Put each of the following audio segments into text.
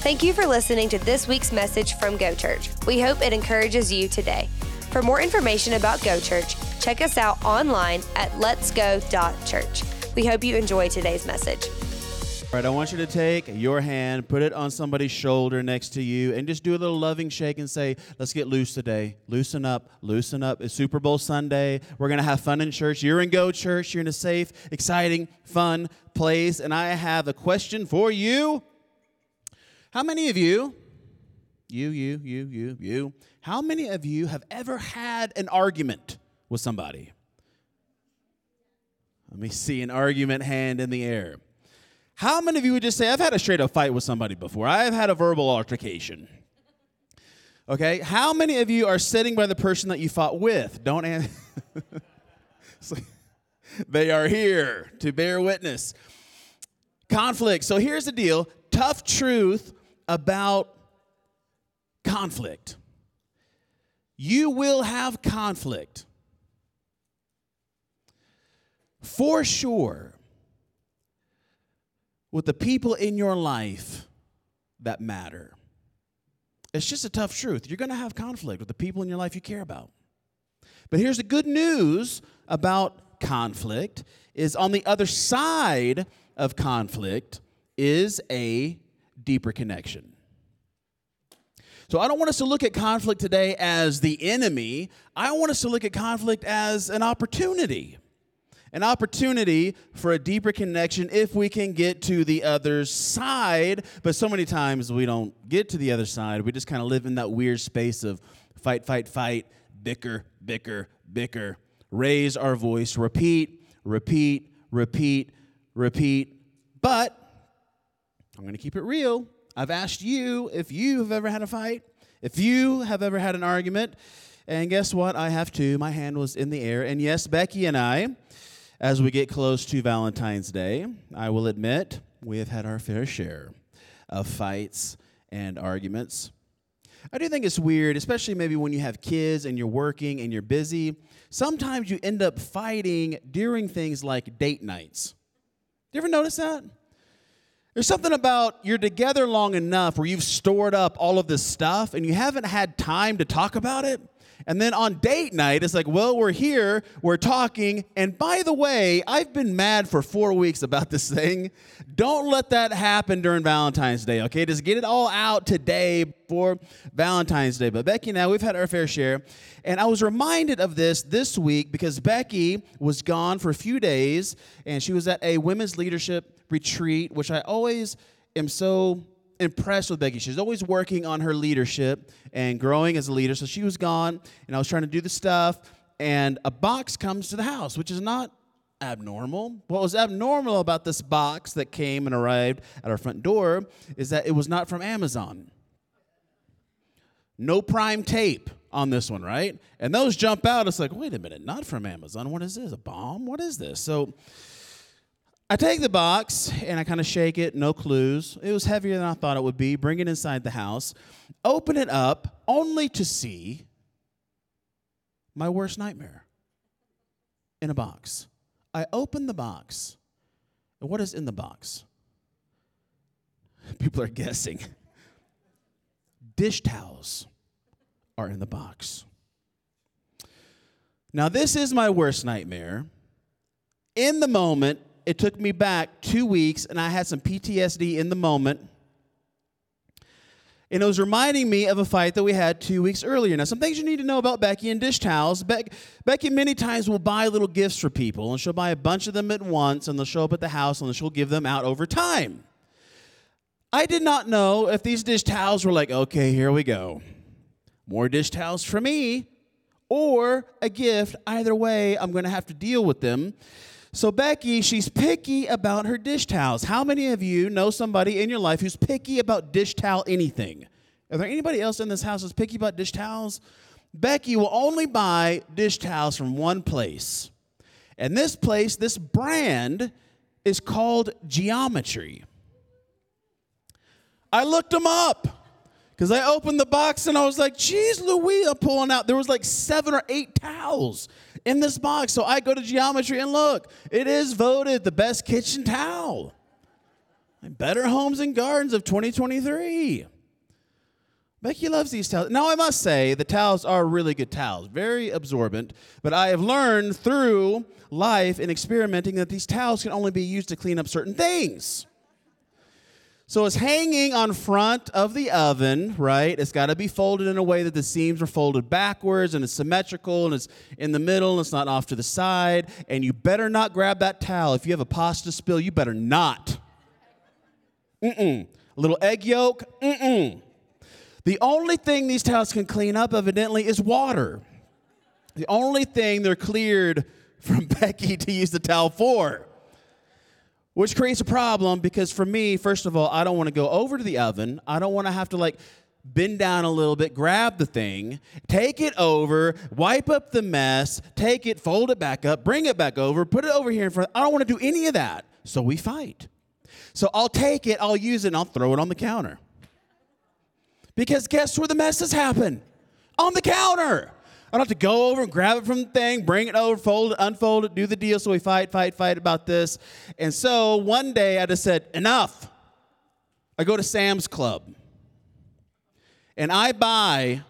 Thank you for listening to this week's message from Go Church. We hope it encourages you today. For more information about Go Church, check us out online at letsgo.church. We hope you enjoy today's message. All right, I want you to take your hand, put it on somebody's shoulder next to you, and just do a little loving shake and say, Let's get loose today. Loosen up, loosen up. It's Super Bowl Sunday. We're going to have fun in church. You're in Go Church. You're in a safe, exciting, fun place. And I have a question for you. How many of you, you, you, you, you, you, how many of you have ever had an argument with somebody? Let me see an argument hand in the air. How many of you would just say, I've had a straight up fight with somebody before? I've had a verbal altercation. Okay, how many of you are sitting by the person that you fought with? Don't answer. they are here to bear witness. Conflict. So here's the deal tough truth about conflict. You will have conflict. For sure with the people in your life that matter. It's just a tough truth. You're going to have conflict with the people in your life you care about. But here's the good news about conflict is on the other side of conflict is a deeper connection. So I don't want us to look at conflict today as the enemy. I want us to look at conflict as an opportunity an opportunity for a deeper connection if we can get to the other side. But so many times we don't get to the other side. We just kind of live in that weird space of fight, fight, fight, bicker, bicker, bicker, raise our voice, repeat, repeat, repeat, repeat. But I'm going to keep it real. I've asked you if you have ever had a fight, if you have ever had an argument. And guess what? I have too. My hand was in the air. And yes, Becky and I as we get close to Valentine's Day, I will admit we have had our fair share of fights and arguments. I do think it's weird, especially maybe when you have kids and you're working and you're busy. Sometimes you end up fighting during things like date nights. Do you ever notice that? There's something about you're together long enough where you've stored up all of this stuff and you haven't had time to talk about it. And then on date night, it's like, well, we're here, we're talking. And by the way, I've been mad for four weeks about this thing. Don't let that happen during Valentine's Day, okay? Just get it all out today for Valentine's Day. But Becky and I, we've had our fair share. And I was reminded of this this week because Becky was gone for a few days and she was at a women's leadership retreat, which I always am so impressed with Becky. She's always working on her leadership and growing as a leader. So she was gone, and I was trying to do the stuff, and a box comes to the house, which is not abnormal. What was abnormal about this box that came and arrived at our front door is that it was not from Amazon. No prime tape on this one, right? And those jump out. It's like, wait a minute, not from Amazon. What is this? A bomb? What is this? So I take the box and I kind of shake it, no clues. It was heavier than I thought it would be. Bring it inside the house, open it up, only to see my worst nightmare in a box. I open the box, and what is in the box? People are guessing. Dish towels are in the box. Now, this is my worst nightmare. In the moment, it took me back two weeks, and I had some PTSD in the moment. And it was reminding me of a fight that we had two weeks earlier. Now, some things you need to know about Becky and dish towels. Be- Becky many times will buy little gifts for people, and she'll buy a bunch of them at once, and they'll show up at the house, and she'll give them out over time. I did not know if these dish towels were like, okay, here we go. More dish towels for me, or a gift. Either way, I'm going to have to deal with them. So, Becky, she's picky about her dish towels. How many of you know somebody in your life who's picky about dish towel anything? Are there anybody else in this house who's picky about dish towels? Becky will only buy dish towels from one place. And this place, this brand, is called Geometry. I looked them up. Because I opened the box and I was like, geez, Louis, I'm pulling out. There was like seven or eight towels in this box. So I go to geometry and look, it is voted the best kitchen towel. Better Homes and Gardens of 2023. Becky loves these towels. Now, I must say, the towels are really good towels, very absorbent, but I have learned through life and experimenting that these towels can only be used to clean up certain things. So it's hanging on front of the oven, right? It's got to be folded in a way that the seams are folded backwards and it's symmetrical and it's in the middle and it's not off to the side. And you better not grab that towel. If you have a pasta spill, you better not. Mm-mm. A little egg yolk, mm-mm. The only thing these towels can clean up, evidently, is water. The only thing they're cleared from Becky to use the towel for which creates a problem because for me, first of all, I don't want to go over to the oven. I don't want to have to like bend down a little bit, grab the thing, take it over, wipe up the mess, take it, fold it back up, bring it back over, put it over here in front. I don't want to do any of that. So we fight. So I'll take it, I'll use it, and I'll throw it on the counter. Because guess where the messes happen? On the counter. I don't have to go over and grab it from the thing, bring it over, fold it, unfold it, do the deal. So we fight, fight, fight about this. And so one day I just said, enough. I go to Sam's Club and I buy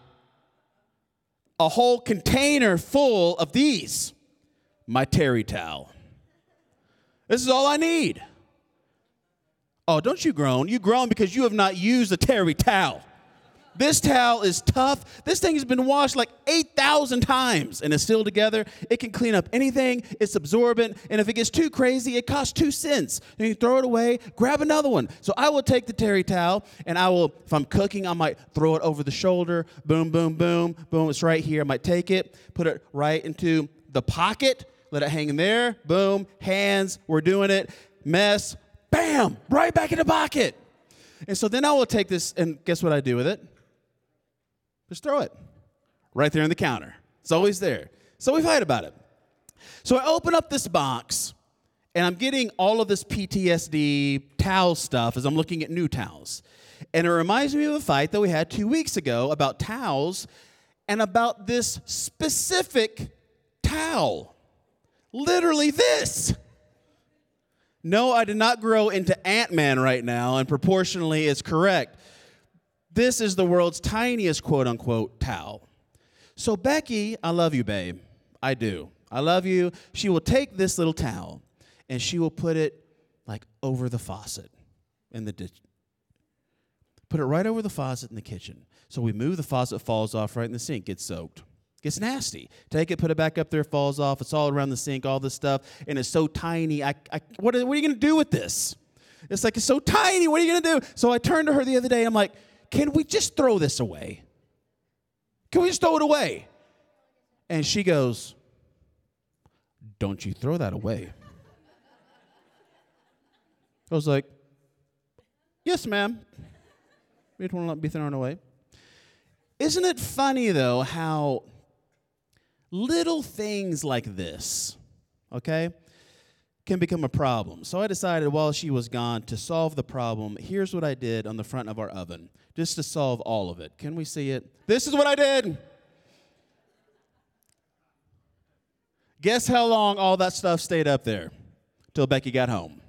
a whole container full of these, my terry towel. This is all I need. Oh, don't you groan? You groan because you have not used a terry towel. This towel is tough. This thing has been washed like 8,000 times and it's still together. It can clean up anything. It's absorbent. And if it gets too crazy, it costs two cents. And you throw it away, grab another one. So I will take the terry towel and I will, if I'm cooking, I might throw it over the shoulder. Boom, boom, boom, boom. It's right here. I might take it, put it right into the pocket, let it hang in there. Boom, hands, we're doing it. Mess, bam, right back in the pocket. And so then I will take this, and guess what I do with it? Just throw it right there on the counter. It's always there. So we fight about it. So I open up this box and I'm getting all of this PTSD towel stuff as I'm looking at new towels. And it reminds me of a fight that we had two weeks ago about towels and about this specific towel. Literally, this. No, I did not grow into Ant Man right now, and proportionally, it's correct. This is the world's tiniest quote unquote towel. So, Becky, I love you, babe. I do. I love you. She will take this little towel and she will put it like over the faucet in the ditch. Put it right over the faucet in the kitchen. So we move the faucet, falls off right in the sink, gets soaked. Gets nasty. Take it, put it back up there, falls off. It's all around the sink, all this stuff, and it's so tiny. I, I what, are, what are you gonna do with this? It's like it's so tiny. What are you gonna do? So I turned to her the other day. I'm like, can we just throw this away? Can we just throw it away? And she goes, Don't you throw that away. I was like, Yes, ma'am. We don't want to be thrown away. Isn't it funny, though, how little things like this, okay, can become a problem? So I decided while she was gone to solve the problem. Here's what I did on the front of our oven just to solve all of it. Can we see it? This is what I did. Guess how long all that stuff stayed up there? Till Becky got home.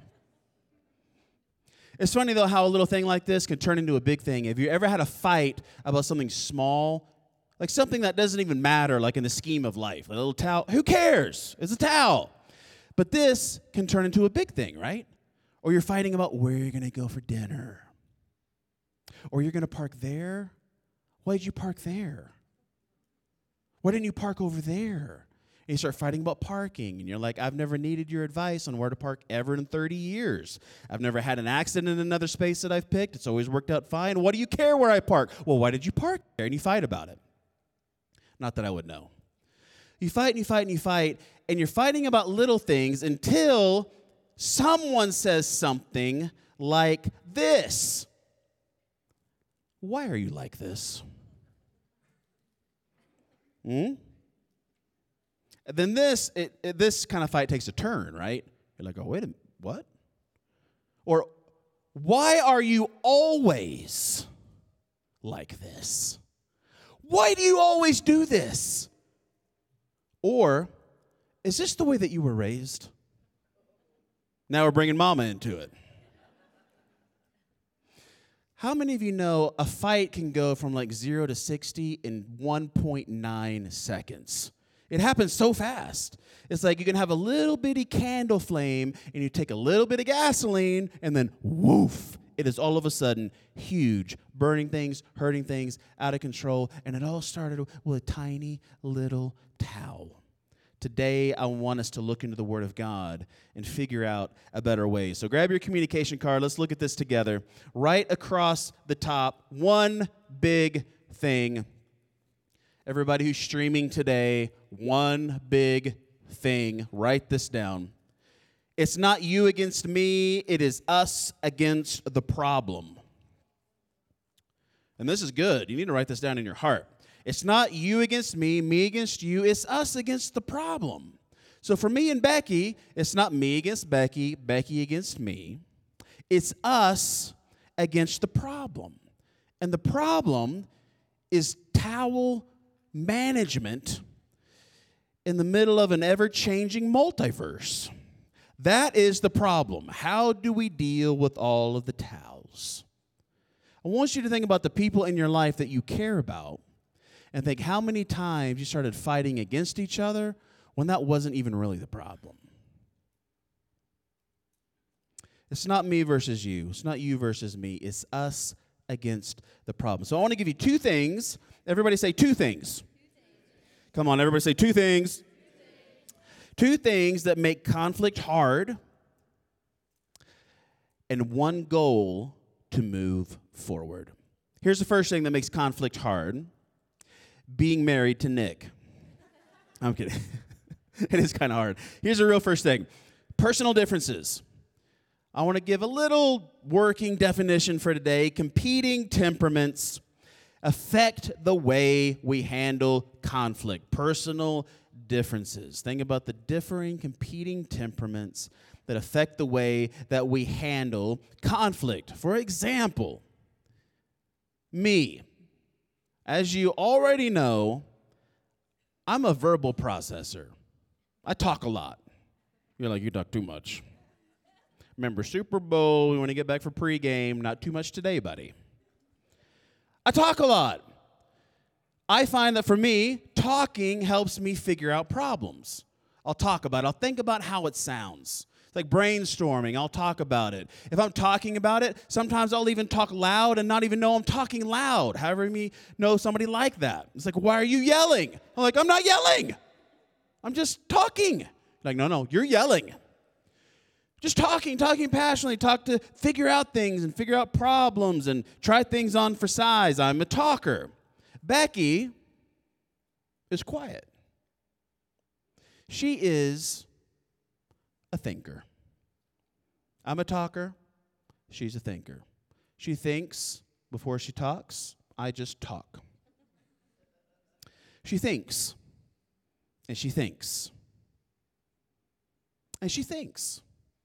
It's funny though how a little thing like this can turn into a big thing. Have you ever had a fight about something small? Like something that doesn't even matter, like in the scheme of life. A little towel, who cares? It's a towel. But this can turn into a big thing, right? Or you're fighting about where you're gonna go for dinner. Or you're going to park there? Why did you park there? Why didn't you park over there? And you start fighting about parking, and you're like, I've never needed your advice on where to park ever in 30 years. I've never had an accident in another space that I've picked. It's always worked out fine. What do you care where I park? Well, why did you park there? And you fight about it. Not that I would know. You fight and you fight and you fight, and you're fighting about little things until someone says something like this why are you like this? Hmm? then this, it, it, this kind of fight takes a turn, right? You're like, oh, wait a minute, what? Or, why are you always like this? Why do you always do this? Or, is this the way that you were raised? Now we're bringing mama into it. How many of you know a fight can go from like zero to 60 in 1.9 seconds? It happens so fast. It's like you can have a little bitty candle flame and you take a little bit of gasoline and then woof, it is all of a sudden huge, burning things, hurting things, out of control. And it all started with a tiny little towel. Today, I want us to look into the Word of God and figure out a better way. So grab your communication card. Let's look at this together. Right across the top, one big thing. Everybody who's streaming today, one big thing. Write this down. It's not you against me, it is us against the problem. And this is good. You need to write this down in your heart. It's not you against me, me against you, it's us against the problem. So for me and Becky, it's not me against Becky, Becky against me. It's us against the problem. And the problem is towel management in the middle of an ever changing multiverse. That is the problem. How do we deal with all of the towels? I want you to think about the people in your life that you care about and think how many times you started fighting against each other when that wasn't even really the problem. It's not me versus you. It's not you versus me. It's us against the problem. So I want to give you two things. Everybody say two things. Come on, everybody say two things. Two things that make conflict hard and one goal to move forward. Here's the first thing that makes conflict hard being married to Nick. I'm kidding. it is kind of hard. Here's the real first thing personal differences. I want to give a little working definition for today. Competing temperaments affect the way we handle conflict, personal differences. Think about the differing, competing temperaments that affect the way that we handle conflict. For example, me, as you already know, I'm a verbal processor. I talk a lot. You're like, you talk too much. Remember Super Bowl, we want to get back for pregame. Not too much today, buddy. I talk a lot. I find that for me, talking helps me figure out problems. I'll talk about it. I'll think about how it sounds. It's like brainstorming. I'll talk about it. If I'm talking about it, sometimes I'll even talk loud and not even know I'm talking loud. However, me know somebody like that. It's like, why are you yelling? I'm like, I'm not yelling. I'm just talking. Like, no, no, you're yelling. Just talking, talking passionately, talk to figure out things and figure out problems and try things on for size. I'm a talker. Becky is quiet. She is a thinker. I'm a talker. She's a thinker. She thinks before she talks. I just talk. She thinks. And she thinks. And she thinks.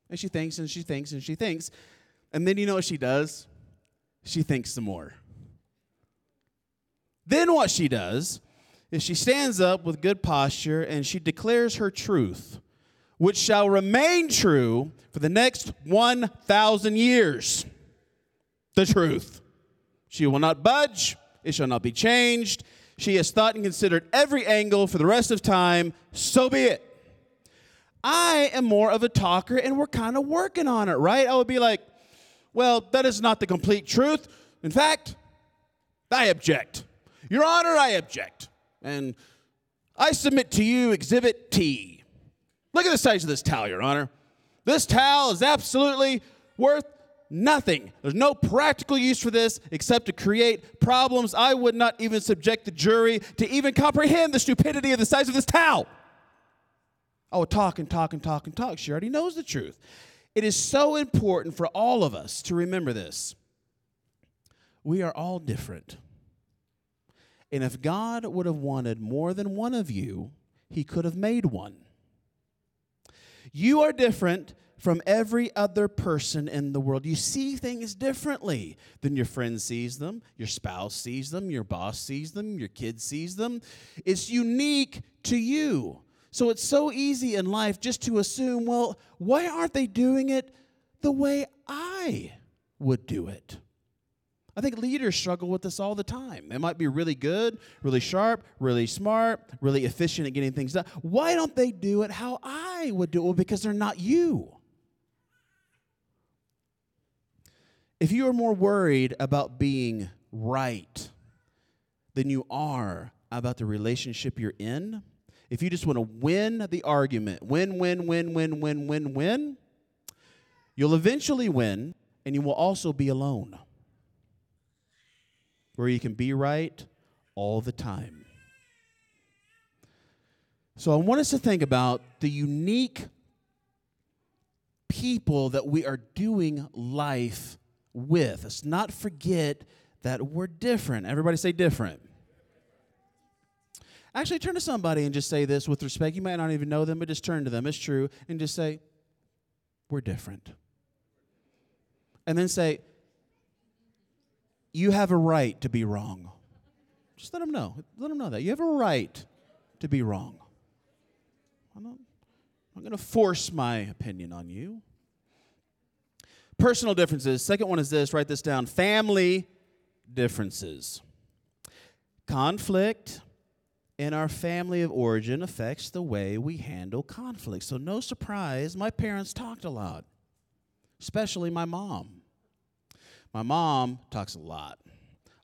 And she thinks and she thinks and she thinks. And then you know what she does? She thinks some more. Then what she does is she stands up with good posture and she declares her truth, which shall remain true for the next 1,000 years. The truth. She will not budge, it shall not be changed. She has thought and considered every angle for the rest of time, so be it. I am more of a talker and we're kind of working on it, right? I would be like, well, that is not the complete truth. In fact, I object. Your Honor, I object. And I submit to you Exhibit T. Look at the size of this towel, Your Honor. This towel is absolutely worth nothing. There's no practical use for this except to create problems. I would not even subject the jury to even comprehend the stupidity of the size of this towel. Oh, talk and talk and talk and talk. She already knows the truth. It is so important for all of us to remember this. We are all different. And if God would have wanted more than one of you, he could have made one. You are different from every other person in the world. You see things differently than your friend sees them, your spouse sees them, your boss sees them, your kid sees them. It's unique to you. So it's so easy in life just to assume, well, why aren't they doing it the way I would do it? I think leaders struggle with this all the time. They might be really good, really sharp, really smart, really efficient at getting things done. Why don't they do it how I would do it? Well, because they're not you. If you are more worried about being right than you are about the relationship you're in, if you just want to win the argument, win, win, win, win, win, win, win, you'll eventually win and you will also be alone where you can be right all the time. So I want us to think about the unique people that we are doing life with. Let's not forget that we're different. Everybody say different. Actually, turn to somebody and just say this with respect. You might not even know them, but just turn to them. It's true. And just say, We're different. And then say, You have a right to be wrong. Just let them know. Let them know that. You have a right to be wrong. I'm not, I'm going to force my opinion on you. Personal differences. Second one is this write this down family differences. Conflict in our family of origin affects the way we handle conflict. So, no surprise, my parents talked a lot, especially my mom. My mom talks a lot.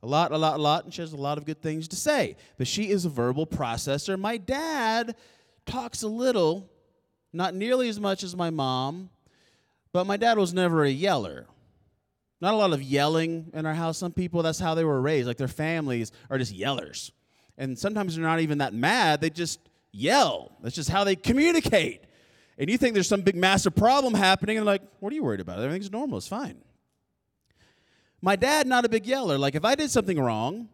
A lot, a lot, a lot, and she has a lot of good things to say. But she is a verbal processor. My dad talks a little, not nearly as much as my mom, but my dad was never a yeller. Not a lot of yelling in our house. Some people, that's how they were raised. Like their families are just yellers. And sometimes they're not even that mad, they just yell. That's just how they communicate. And you think there's some big massive problem happening, and like, what are you worried about? Everything's normal, it's fine. My dad, not a big yeller. Like if I did something wrong,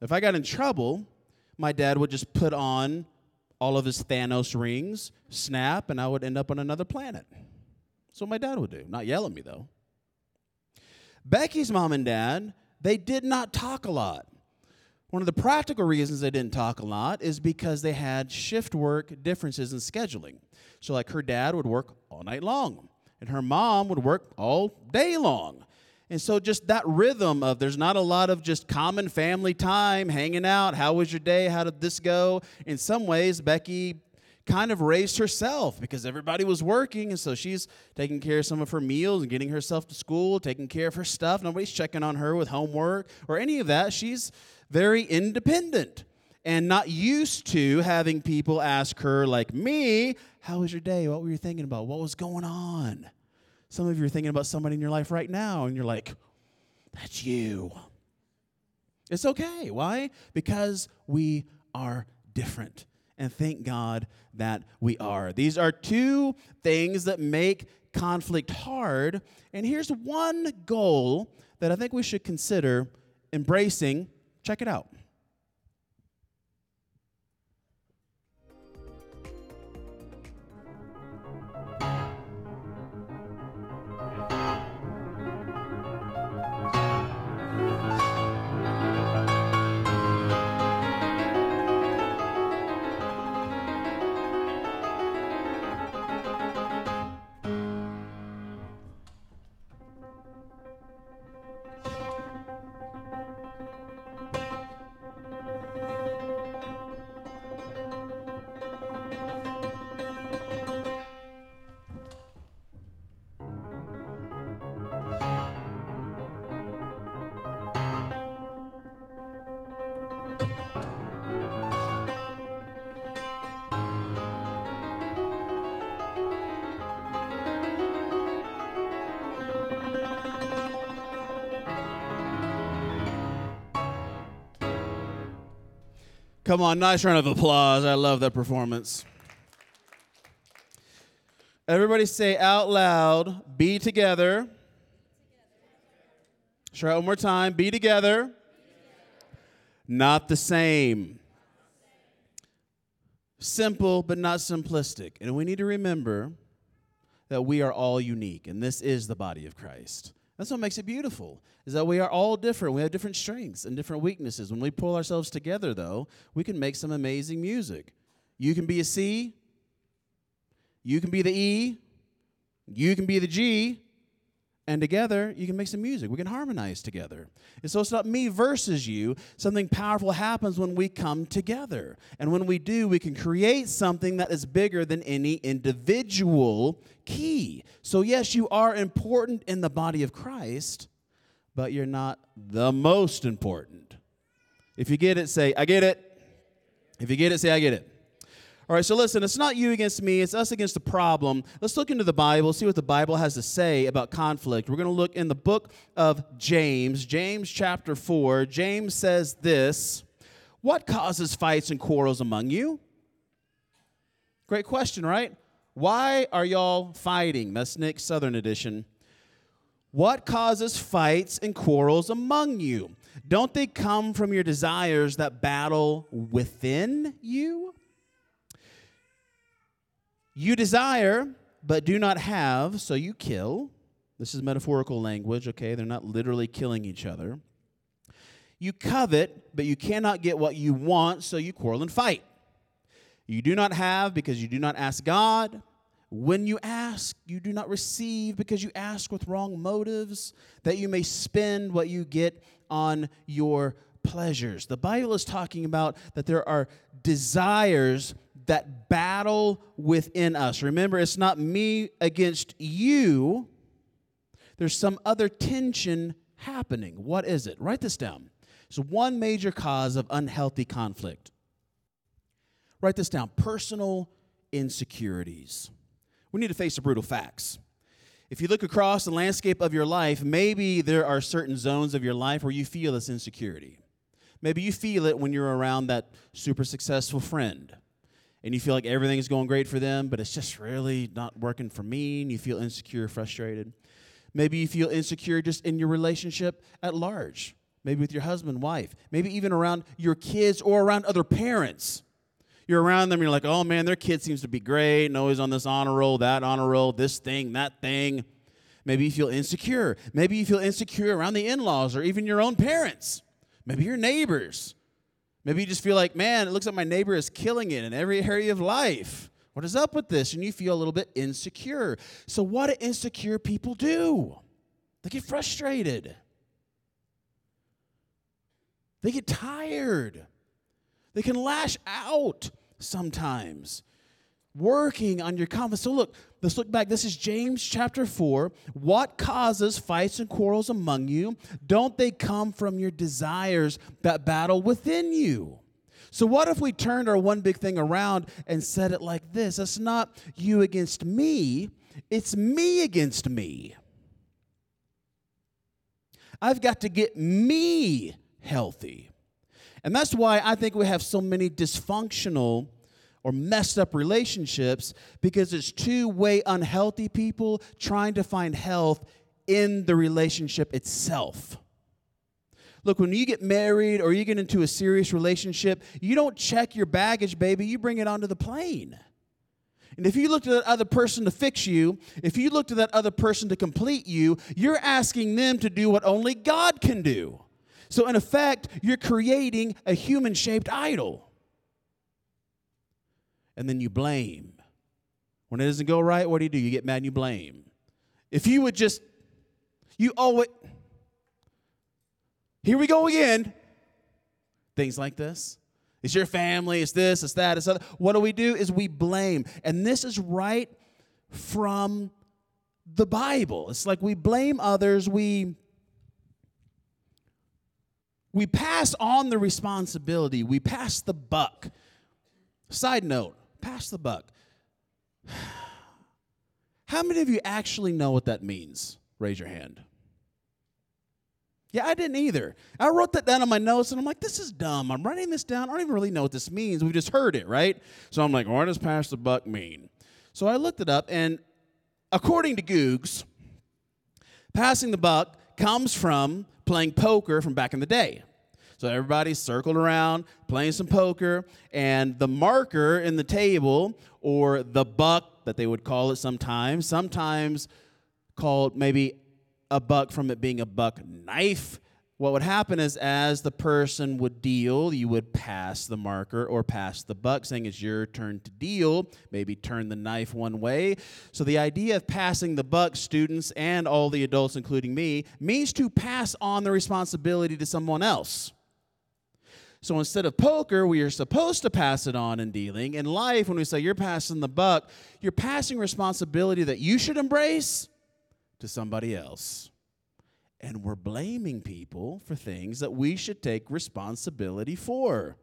if I got in trouble, my dad would just put on all of his Thanos rings, snap, and I would end up on another planet. That's what my dad would do. Not yell at me though. Becky's mom and dad, they did not talk a lot. One of the practical reasons they didn't talk a lot is because they had shift work differences in scheduling. So, like, her dad would work all night long, and her mom would work all day long. And so, just that rhythm of there's not a lot of just common family time, hanging out. How was your day? How did this go? In some ways, Becky kind of raised herself because everybody was working. And so she's taking care of some of her meals and getting herself to school, taking care of her stuff. Nobody's checking on her with homework or any of that. She's very independent and not used to having people ask her, like me, How was your day? What were you thinking about? What was going on? Some of you are thinking about somebody in your life right now, and you're like, That's you. It's okay. Why? Because we are different and thank God that we are. These are two things that make conflict hard. And here's one goal that I think we should consider embracing. Check it out. Come on, nice round of applause. I love that performance. Everybody say out loud, be together. Try one more time. Be together. Not the same. Simple, but not simplistic. And we need to remember that we are all unique, and this is the body of Christ. That's what makes it beautiful, is that we are all different. We have different strengths and different weaknesses. When we pull ourselves together, though, we can make some amazing music. You can be a C, you can be the E, you can be the G, And together, you can make some music. We can harmonize together. And so it's not me versus you. Something powerful happens when we come together. And when we do, we can create something that is bigger than any individual key. So, yes, you are important in the body of Christ, but you're not the most important. If you get it, say, I get it. If you get it, say, I get it. All right, so listen, it's not you against me, it's us against the problem. Let's look into the Bible, see what the Bible has to say about conflict. We're going to look in the book of James, James chapter 4. James says this What causes fights and quarrels among you? Great question, right? Why are y'all fighting? That's Nick's Southern Edition. What causes fights and quarrels among you? Don't they come from your desires that battle within you? You desire, but do not have, so you kill. This is metaphorical language, okay? They're not literally killing each other. You covet, but you cannot get what you want, so you quarrel and fight. You do not have because you do not ask God. When you ask, you do not receive because you ask with wrong motives, that you may spend what you get on your pleasures. The Bible is talking about that there are desires that battle within us. Remember, it's not me against you, there's some other tension happening. What is it? Write this down. It's one major cause of unhealthy conflict. Write this down personal insecurities. We need to face the brutal facts. If you look across the landscape of your life, maybe there are certain zones of your life where you feel this insecurity. Maybe you feel it when you're around that super successful friend and you feel like everything is going great for them, but it's just really not working for me, and you feel insecure, frustrated. Maybe you feel insecure just in your relationship at large, maybe with your husband, wife, maybe even around your kids or around other parents. You're around them, you're like, oh man, their kid seems to be great, and always on this honor roll, that honor roll, this thing, that thing. Maybe you feel insecure. Maybe you feel insecure around the in laws or even your own parents. Maybe your neighbors. Maybe you just feel like, man, it looks like my neighbor is killing it in every area of life. What is up with this? And you feel a little bit insecure. So, what do insecure people do? They get frustrated, they get tired, they can lash out sometimes working on your confidence. So look, let's look back. This is James chapter 4. What causes fights and quarrels among you? Don't they come from your desires that battle within you? So, what if we turned our one big thing around and said it like this? It's not you against me, it's me against me. I've got to get me healthy. And that's why I think we have so many dysfunctional or messed up relationships because it's two way unhealthy people trying to find health in the relationship itself. Look, when you get married or you get into a serious relationship, you don't check your baggage, baby. You bring it onto the plane. And if you look to that other person to fix you, if you look to that other person to complete you, you're asking them to do what only God can do. So, in effect, you're creating a human shaped idol and then you blame. When it doesn't go right, what do you do? You get mad and you blame. If you would just, you owe it. Here we go again. Things like this. It's your family, it's this, it's that, it's other. What do we do is we blame. And this is right from the Bible. It's like we blame others, we we pass on the responsibility, we pass the buck. Side note, Pass the buck. How many of you actually know what that means? Raise your hand. Yeah, I didn't either. I wrote that down on my notes and I'm like, this is dumb. I'm writing this down. I don't even really know what this means. We just heard it, right? So I'm like, what does pass the buck mean? So I looked it up, and according to Googs, passing the buck comes from playing poker from back in the day. So everybody circled around playing some poker, and the marker in the table, or the buck that they would call it sometimes, sometimes called maybe a buck from it being a buck knife what would happen is as the person would deal, you would pass the marker or pass the buck, saying it's your turn to deal, maybe turn the knife one way. So the idea of passing the buck, students and all the adults, including me, means to pass on the responsibility to someone else. So instead of poker, we are supposed to pass it on in dealing. In life, when we say you're passing the buck, you're passing responsibility that you should embrace to somebody else and we're blaming people for things that we should take responsibility for.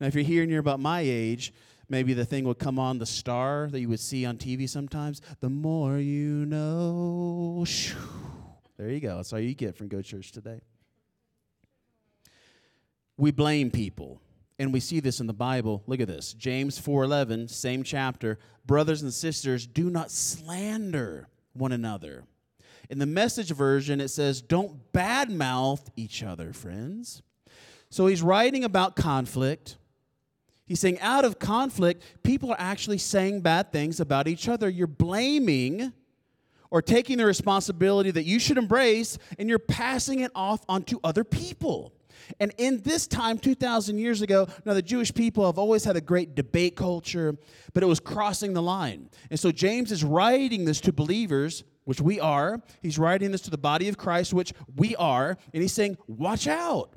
Now, if you're here and you're about my age, maybe the thing would come on the star that you would see on TV sometimes. The more you know. There you go. That's all you get from Go Church today. We blame people. And we see this in the Bible. Look at this. James 4:11, same chapter. Brothers and sisters, do not slander one another. In the message version, it says, Don't badmouth each other, friends. So he's writing about conflict. He's saying, out of conflict, people are actually saying bad things about each other. You're blaming or taking the responsibility that you should embrace, and you're passing it off onto other people. And in this time, 2,000 years ago, now the Jewish people have always had a great debate culture, but it was crossing the line. And so James is writing this to believers which we are. He's writing this to the body of Christ, which we are. And he's saying, watch out.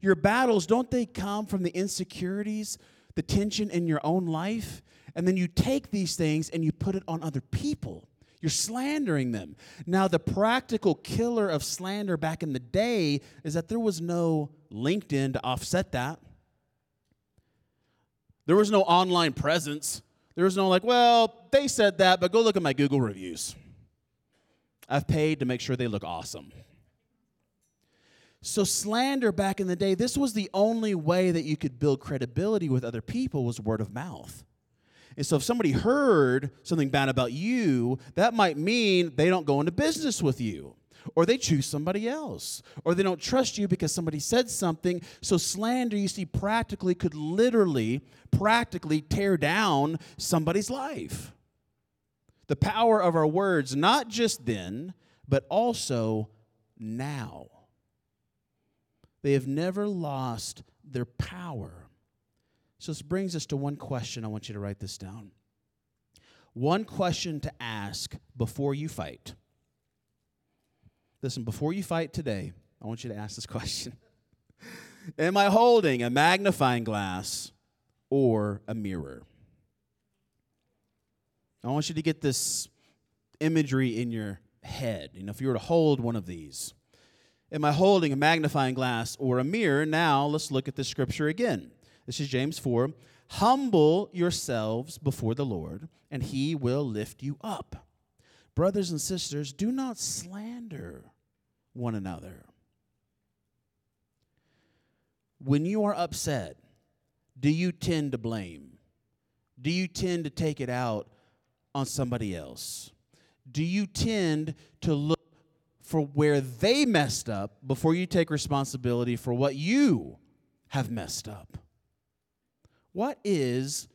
Your battles, don't they come from the insecurities, the tension in your own life? And then you take these things and you put it on other people. You're slandering them. Now, the practical killer of slander back in the day is that there was no LinkedIn to offset that. There was no online presence there was no like, well, they said that, but go look at my Google reviews. I've paid to make sure they look awesome. So slander back in the day, this was the only way that you could build credibility with other people was word of mouth. And so if somebody heard something bad about you, that might mean they don't go into business with you or they choose somebody else, or they don't trust you because somebody said something. So, slander, you see, practically could literally, practically tear down somebody's life. The power of our words, not just then, but also now. They have never lost their power. So, this brings us to one question. I want you to write this down. One question to ask before you fight Listen, before you fight today, I want you to ask this question Am I holding a magnifying glass or a mirror? I want you to get this imagery in your head. You know, if you were to hold one of these, am I holding a magnifying glass or a mirror? Now, let's look at the scripture again. This is James 4. Humble yourselves before the Lord, and he will lift you up. Brothers and sisters, do not slander one another. When you are upset, do you tend to blame? Do you tend to take it out on somebody else? Do you tend to look for where they messed up before you take responsibility for what you have messed up? What is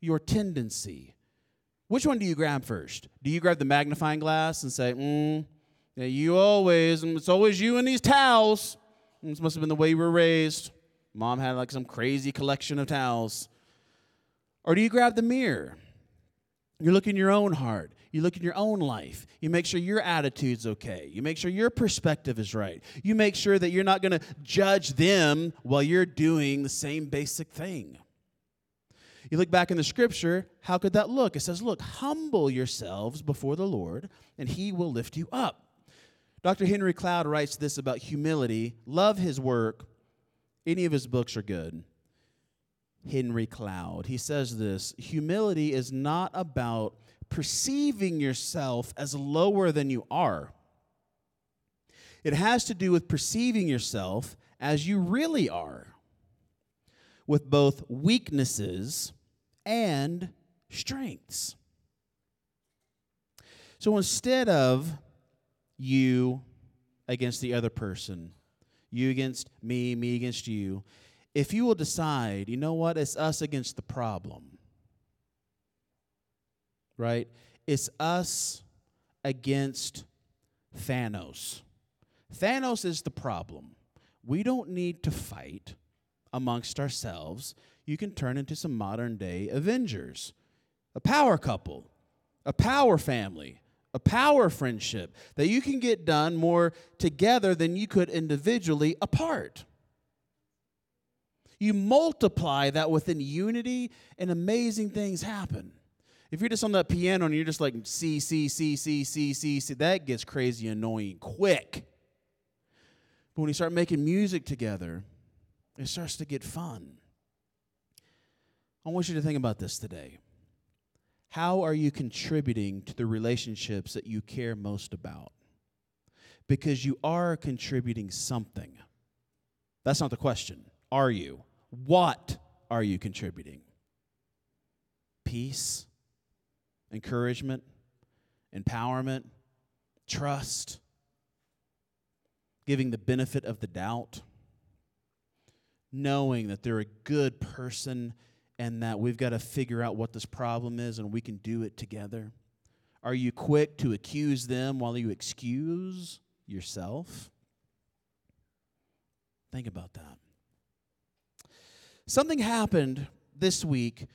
your tendency? Which one do you grab first? Do you grab the magnifying glass and say, mm, you always, and it's always you and these towels. This must have been the way you were raised. Mom had like some crazy collection of towels. Or do you grab the mirror? You look in your own heart. You look in your own life. You make sure your attitude's okay. You make sure your perspective is right. You make sure that you're not going to judge them while you're doing the same basic thing. You look back in the scripture, how could that look? It says, Look, humble yourselves before the Lord, and he will lift you up. Dr. Henry Cloud writes this about humility. Love his work. Any of his books are good. Henry Cloud. He says this humility is not about perceiving yourself as lower than you are. It has to do with perceiving yourself as you really are, with both weaknesses and strengths. So instead of you against the other person, you against me, me against you, if you will decide, you know what, it's us against the problem, right? It's us against Thanos. Thanos is the problem. We don't need to fight amongst ourselves. You can turn into some modern day Avengers, a power couple, a power family, a power friendship that you can get done more together than you could individually apart. You multiply that within unity, and amazing things happen. If you're just on that piano and you're just like C, C, C, C, C, C, C, that gets crazy annoying quick. But when you start making music together, it starts to get fun. I want you to think about this today. How are you contributing to the relationships that you care most about? Because you are contributing something. That's not the question. Are you? What are you contributing? Peace, encouragement, empowerment, trust, giving the benefit of the doubt, knowing that they're a good person and that we've got to figure out what this problem is and we can do it together? Are you quick to accuse them while you excuse yourself? Think about that. Something happened this week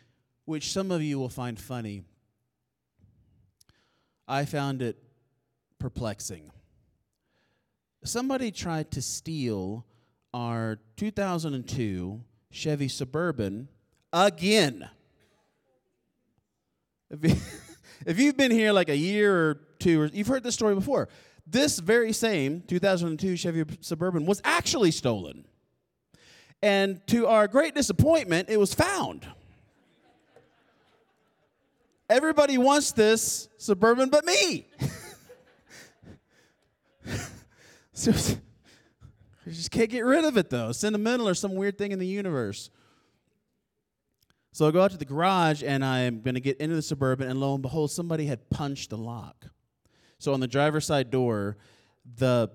which some of you will find funny. I found it perplexing. Somebody tried to steal our 2002 Chevy Suburban again. If, you, if you've been here like a year or two, you've heard this story before. This very same 2002 Chevy Suburban was actually stolen. And to our great disappointment, it was found. Everybody wants this Suburban but me. so, you just can't get rid of it though. Sentimental or some weird thing in the universe. So I go out to the garage and I'm going to get into the Suburban, and lo and behold, somebody had punched the lock. So on the driver's side door, the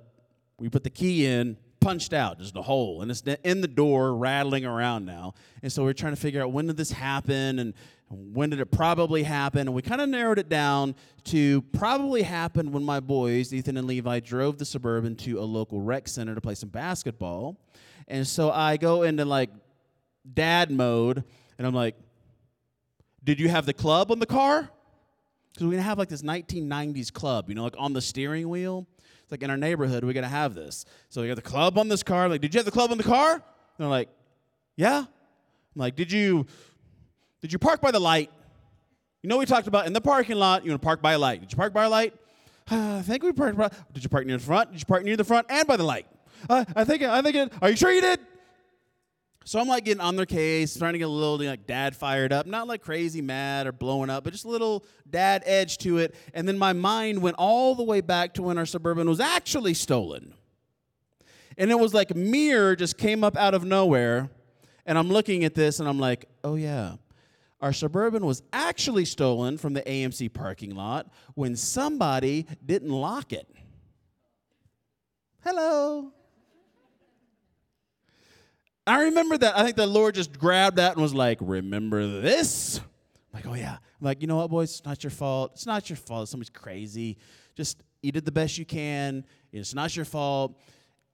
we put the key in, punched out, just a hole, and it's in the door, rattling around now. And so we're trying to figure out when did this happen and when did it probably happen. And we kind of narrowed it down to probably happened when my boys, Ethan and Levi, drove the Suburban to a local rec center to play some basketball. And so I go into like dad mode and I'm like, did you have the club on the car? Because we're going to have like this 1990s club, you know, like on the steering wheel. It's like in our neighborhood, we're going to have this. So we got the club on this car. I'm like, did you have the club on the car? And they're like, yeah. I'm like, did you, did you park by the light? You know, we talked about in the parking lot, you want to park by a light. Did you park by a light? Uh, I think we parked by, did you park near the front? Did you park near the front and by the light? Uh, I think, I think, it, are you sure you did? So I'm like getting on their case, trying to get a little like dad fired up, not like crazy mad or blowing up, but just a little dad edge to it. And then my mind went all the way back to when our suburban was actually stolen. And it was like mirror just came up out of nowhere. And I'm looking at this and I'm like, oh yeah. Our suburban was actually stolen from the AMC parking lot when somebody didn't lock it. Hello. I remember that. I think the Lord just grabbed that and was like, Remember this? I'm like, oh yeah. I'm like, you know what, boys? It's not your fault. It's not your fault. Somebody's crazy. Just you did the best you can. It's not your fault.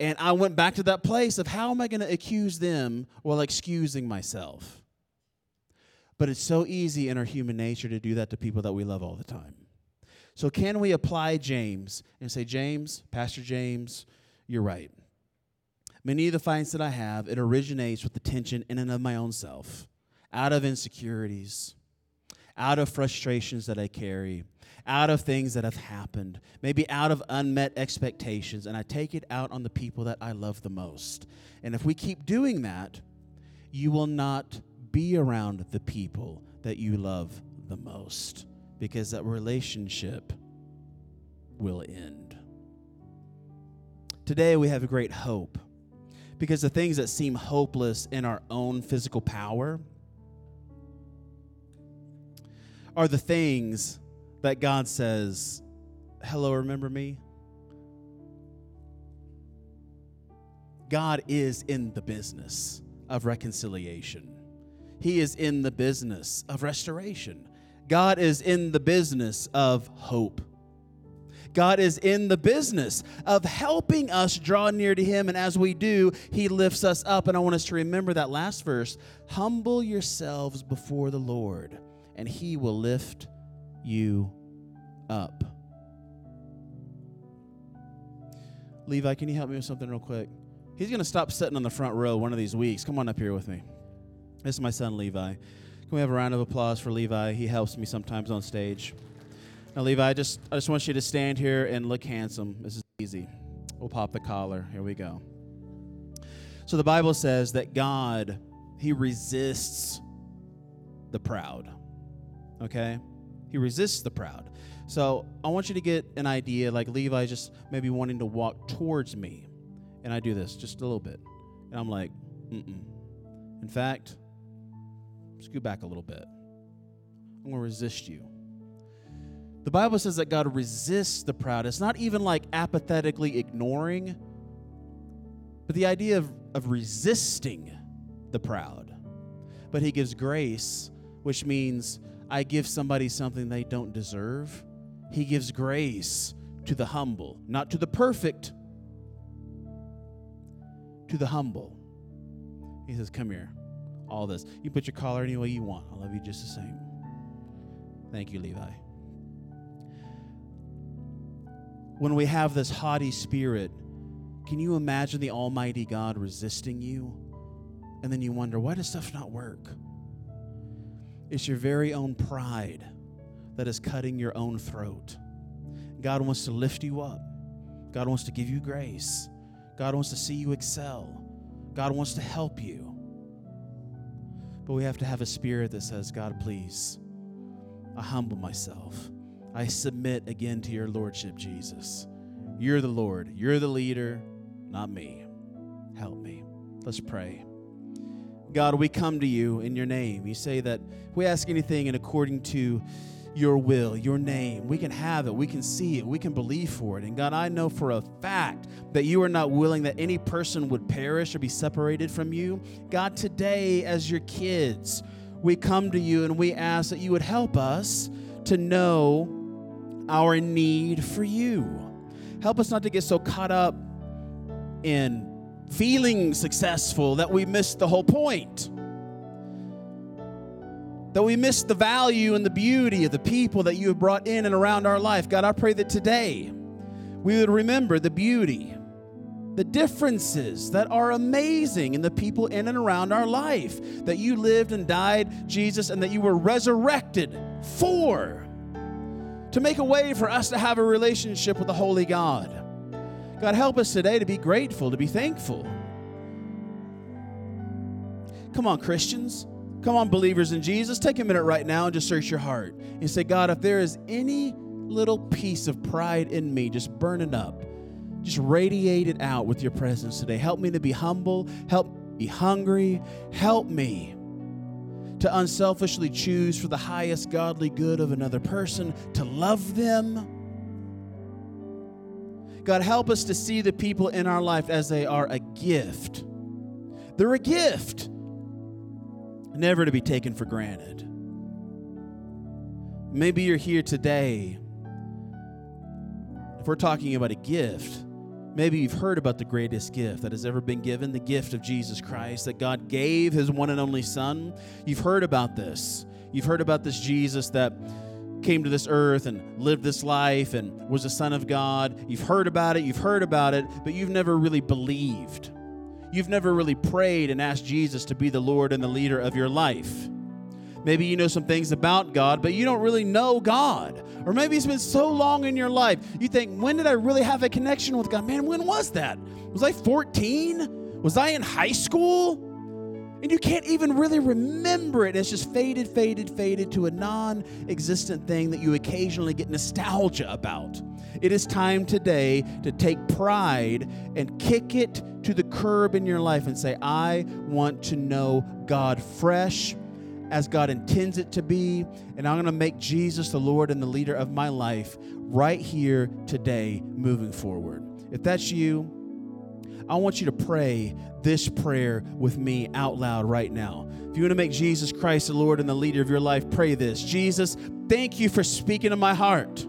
And I went back to that place of how am I going to accuse them while excusing myself? But it's so easy in our human nature to do that to people that we love all the time. So, can we apply James and say, James, Pastor James, you're right. Many of the fights that I have, it originates with the tension in and of my own self, out of insecurities, out of frustrations that I carry, out of things that have happened, maybe out of unmet expectations, and I take it out on the people that I love the most. And if we keep doing that, you will not be around the people that you love the most because that relationship will end. Today, we have a great hope because the things that seem hopeless in our own physical power are the things that God says, Hello, remember me? God is in the business of reconciliation. He is in the business of restoration. God is in the business of hope. God is in the business of helping us draw near to Him. And as we do, He lifts us up. And I want us to remember that last verse humble yourselves before the Lord, and He will lift you up. Levi, can you help me with something real quick? He's going to stop sitting on the front row one of these weeks. Come on up here with me. This is my son, Levi. Can we have a round of applause for Levi? He helps me sometimes on stage. Now, Levi, I just, I just want you to stand here and look handsome. This is easy. We'll pop the collar. Here we go. So the Bible says that God, He resists the proud. Okay? He resists the proud. So I want you to get an idea, like Levi just maybe wanting to walk towards me. And I do this just a little bit. And I'm like, mm-mm. In fact, scoot back a little bit. I'm going to resist you. The Bible says that God resists the proud. It's not even like apathetically ignoring, but the idea of, of resisting the proud. But He gives grace, which means I give somebody something they don't deserve. He gives grace to the humble, not to the perfect, to the humble. He says, Come here. All this. You put your collar any way you want. I love you just the same. Thank you, Levi. When we have this haughty spirit, can you imagine the Almighty God resisting you? And then you wonder, why does stuff not work? It's your very own pride that is cutting your own throat. God wants to lift you up. God wants to give you grace. God wants to see you excel. God wants to help you. But we have to have a spirit that says, God, please, I humble myself. I submit again to your lordship, Jesus. You're the Lord. You're the leader, not me. Help me. Let's pray. God, we come to you in your name. You say that we ask anything in according to your will, your name. We can have it, we can see it, we can believe for it. And God, I know for a fact that you are not willing that any person would perish or be separated from you. God, today, as your kids, we come to you and we ask that you would help us to know our need for you. Help us not to get so caught up in feeling successful that we miss the whole point that we miss the value and the beauty of the people that you have brought in and around our life. God, I pray that today we would remember the beauty, the differences that are amazing in the people in and around our life. That you lived and died, Jesus, and that you were resurrected for, to make a way for us to have a relationship with the Holy God. God, help us today to be grateful, to be thankful. Come on, Christians. Come on, believers in Jesus, take a minute right now and just search your heart and say, God, if there is any little piece of pride in me, just burn it up. Just radiate it out with your presence today. Help me to be humble. Help me be hungry. Help me to unselfishly choose for the highest godly good of another person, to love them. God, help us to see the people in our life as they are a gift. They're a gift never to be taken for granted. Maybe you're here today. If we're talking about a gift, maybe you've heard about the greatest gift that has ever been given the gift of Jesus Christ, that God gave his one and only Son. You've heard about this. You've heard about this Jesus that came to this earth and lived this life and was the Son of God. You've heard about it, you've heard about it, but you've never really believed you've never really prayed and asked Jesus to be the Lord and the leader of your life. Maybe you know some things about God, but you don't really know God. Or maybe it's been so long in your life, you think, when did I really have a connection with God? Man, when was that? Was I 14? Was I in high school? And you can't even really remember it. It's just faded, faded, faded to a non existent thing that you occasionally get nostalgia about. It is time today to take pride and kick it to the curb in your life and say, I want to know God fresh as God intends it to be, and I'm going to make Jesus the Lord and the leader of my life right here today moving forward. If that's you, I want you to pray this prayer with me out loud right now. If you want to make Jesus Christ the Lord and the leader of your life, pray this Jesus, thank you for speaking to my heart.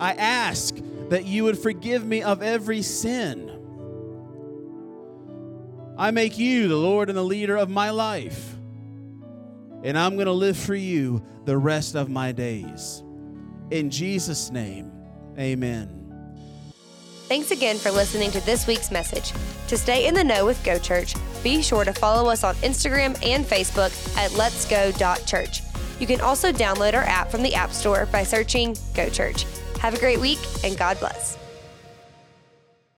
I ask that you would forgive me of every sin. I make you the Lord and the leader of my life. And I'm going to live for you the rest of my days. In Jesus' name, amen. Thanks again for listening to this week's message. To stay in the know with Go Church, be sure to follow us on Instagram and Facebook at letsgo.church. You can also download our app from the App Store by searching Go Church. Have a great week and God bless.